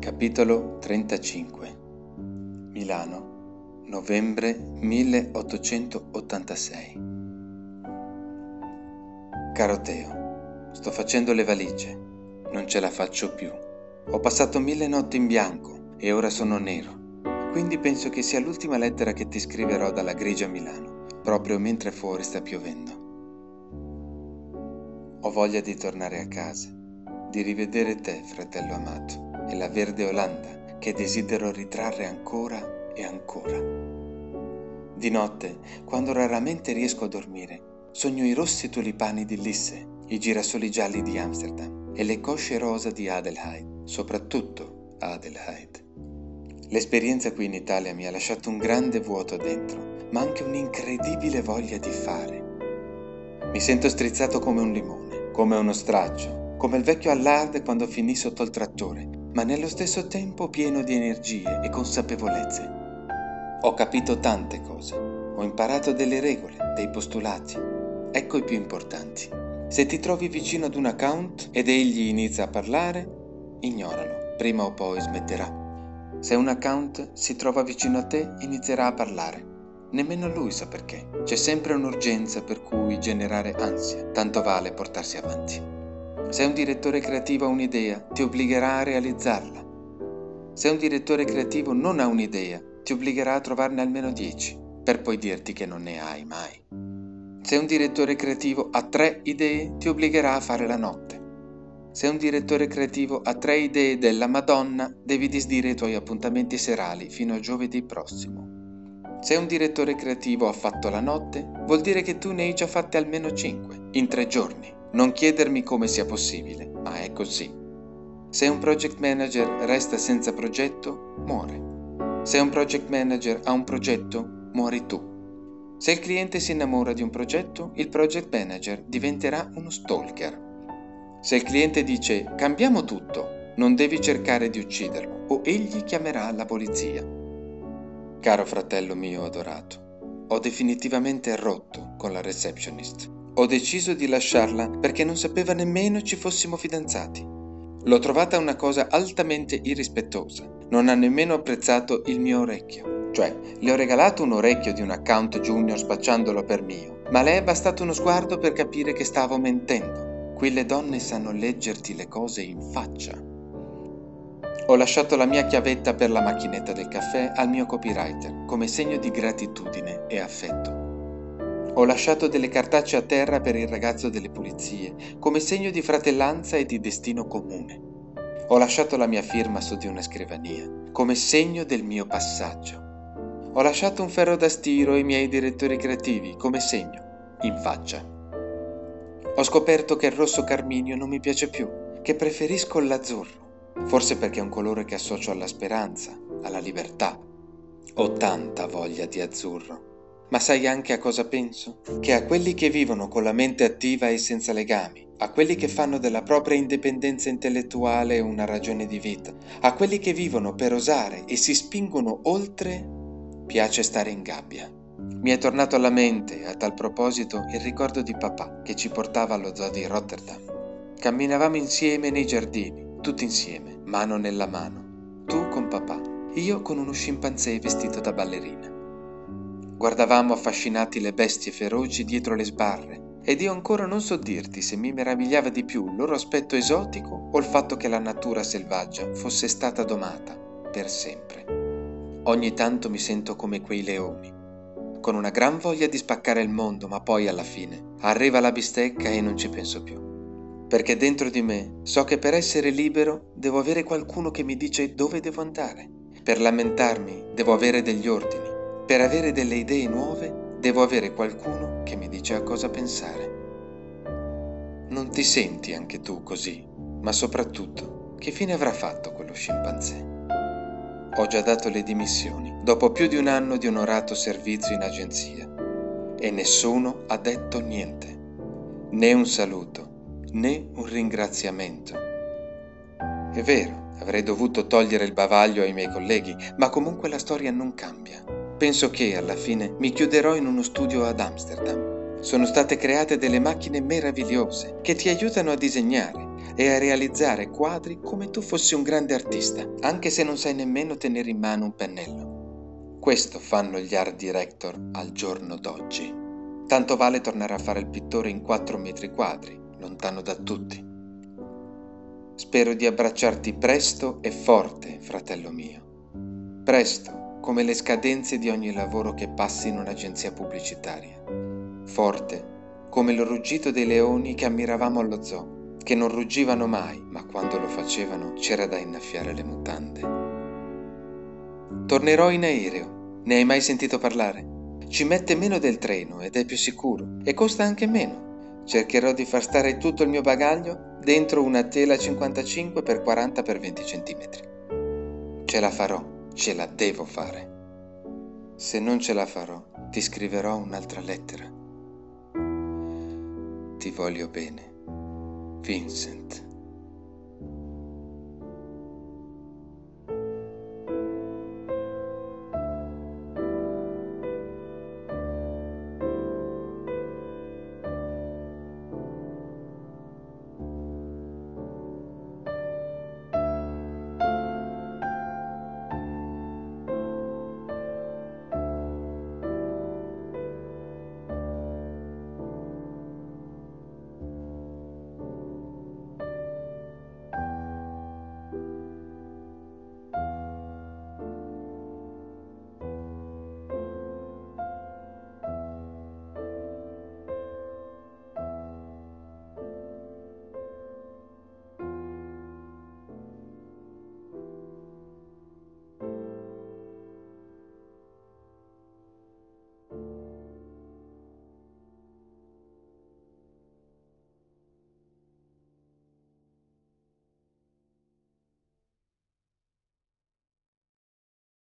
Capitolo 35 Milano, novembre 1886 Caro Teo, sto facendo le valigie, non ce la faccio più. Ho passato mille notti in bianco e ora sono nero, quindi penso che sia l'ultima lettera che ti scriverò dalla grigia Milano, proprio mentre fuori sta piovendo. Ho voglia di tornare a casa di rivedere te, fratello amato, e la verde Olanda che desidero ritrarre ancora e ancora. Di notte, quando raramente riesco a dormire, sogno i rossi tulipani di Lisse, i girasoli gialli di Amsterdam e le cosce rosa di Adelheid, soprattutto Adelheid. L'esperienza qui in Italia mi ha lasciato un grande vuoto dentro, ma anche un'incredibile voglia di fare. Mi sento strizzato come un limone, come uno straccio, come il vecchio Allard quando finì sotto il trattore, ma nello stesso tempo pieno di energie e consapevolezze. Ho capito tante cose, ho imparato delle regole, dei postulati. Ecco i più importanti. Se ti trovi vicino ad un account ed egli inizia a parlare, ignoralo, prima o poi smetterà. Se un account si trova vicino a te, inizierà a parlare. Nemmeno lui sa perché. C'è sempre un'urgenza per cui generare ansia, tanto vale portarsi avanti. Se un direttore creativo ha un'idea, ti obbligherà a realizzarla. Se un direttore creativo non ha un'idea, ti obbligherà a trovarne almeno 10, per poi dirti che non ne hai mai. Se un direttore creativo ha tre idee, ti obbligherà a fare la notte. Se un direttore creativo ha tre idee della Madonna, devi disdire i tuoi appuntamenti serali fino a giovedì prossimo. Se un direttore creativo ha fatto la notte, vuol dire che tu ne hai già fatte almeno 5, in tre giorni. Non chiedermi come sia possibile, ma è così. Se un project manager resta senza progetto, muore. Se un project manager ha un progetto, muori tu. Se il cliente si innamora di un progetto, il project manager diventerà uno stalker. Se il cliente dice cambiamo tutto, non devi cercare di ucciderlo o egli chiamerà la polizia. Caro fratello mio adorato, ho definitivamente rotto con la receptionist. Ho deciso di lasciarla perché non sapeva nemmeno ci fossimo fidanzati. L'ho trovata una cosa altamente irrispettosa. Non ha nemmeno apprezzato il mio orecchio. Cioè, le ho regalato un orecchio di un account junior spacciandolo per mio, ma le è bastato uno sguardo per capire che stavo mentendo. Qui le donne sanno leggerti le cose in faccia. Ho lasciato la mia chiavetta per la macchinetta del caffè al mio copywriter come segno di gratitudine e affetto. Ho lasciato delle cartacce a terra per il ragazzo delle pulizie, come segno di fratellanza e di destino comune. Ho lasciato la mia firma su di una scrivania, come segno del mio passaggio. Ho lasciato un ferro da stiro ai miei direttori creativi, come segno, in faccia. Ho scoperto che il rosso carminio non mi piace più, che preferisco l'azzurro, forse perché è un colore che associo alla speranza, alla libertà. Ho tanta voglia di azzurro. Ma sai anche a cosa penso? Che a quelli che vivono con la mente attiva e senza legami, a quelli che fanno della propria indipendenza intellettuale una ragione di vita, a quelli che vivono per osare e si spingono oltre, piace stare in gabbia. Mi è tornato alla mente, a tal proposito, il ricordo di papà che ci portava allo zoo di Rotterdam. Camminavamo insieme nei giardini, tutti insieme, mano nella mano. Tu con papà, io con uno scimpanzé vestito da ballerina. Guardavamo affascinati le bestie feroci dietro le sbarre, ed io ancora non so dirti se mi meravigliava di più il loro aspetto esotico o il fatto che la natura selvaggia fosse stata domata per sempre. Ogni tanto mi sento come quei leoni, con una gran voglia di spaccare il mondo, ma poi alla fine arriva la bistecca e non ci penso più. Perché dentro di me so che per essere libero devo avere qualcuno che mi dice dove devo andare. Per lamentarmi devo avere degli ordini per avere delle idee nuove devo avere qualcuno che mi dice a cosa pensare. Non ti senti anche tu così, ma soprattutto, che fine avrà fatto quello scimpanzé? Ho già dato le dimissioni, dopo più di un anno di onorato servizio in agenzia, e nessuno ha detto niente, né un saluto, né un ringraziamento. È vero, avrei dovuto togliere il bavaglio ai miei colleghi, ma comunque la storia non cambia. Penso che alla fine mi chiuderò in uno studio ad Amsterdam. Sono state create delle macchine meravigliose che ti aiutano a disegnare e a realizzare quadri come tu fossi un grande artista, anche se non sai nemmeno tenere in mano un pennello. Questo fanno gli art director al giorno d'oggi. Tanto vale tornare a fare il pittore in 4 metri quadri, lontano da tutti. Spero di abbracciarti presto e forte, fratello mio. Presto, come le scadenze di ogni lavoro che passi in un'agenzia pubblicitaria. Forte, come il ruggito dei leoni che ammiravamo allo zoo, che non ruggivano mai, ma quando lo facevano c'era da innaffiare le mutande. Tornerò in aereo. Ne hai mai sentito parlare? Ci mette meno del treno ed è più sicuro e costa anche meno. Cercherò di far stare tutto il mio bagaglio dentro una tela 55 x 40 x 20 cm. Ce la farò, ce la devo fare. Se non ce la farò, ti scriverò un'altra lettera. Ti voglio bene. Vincent.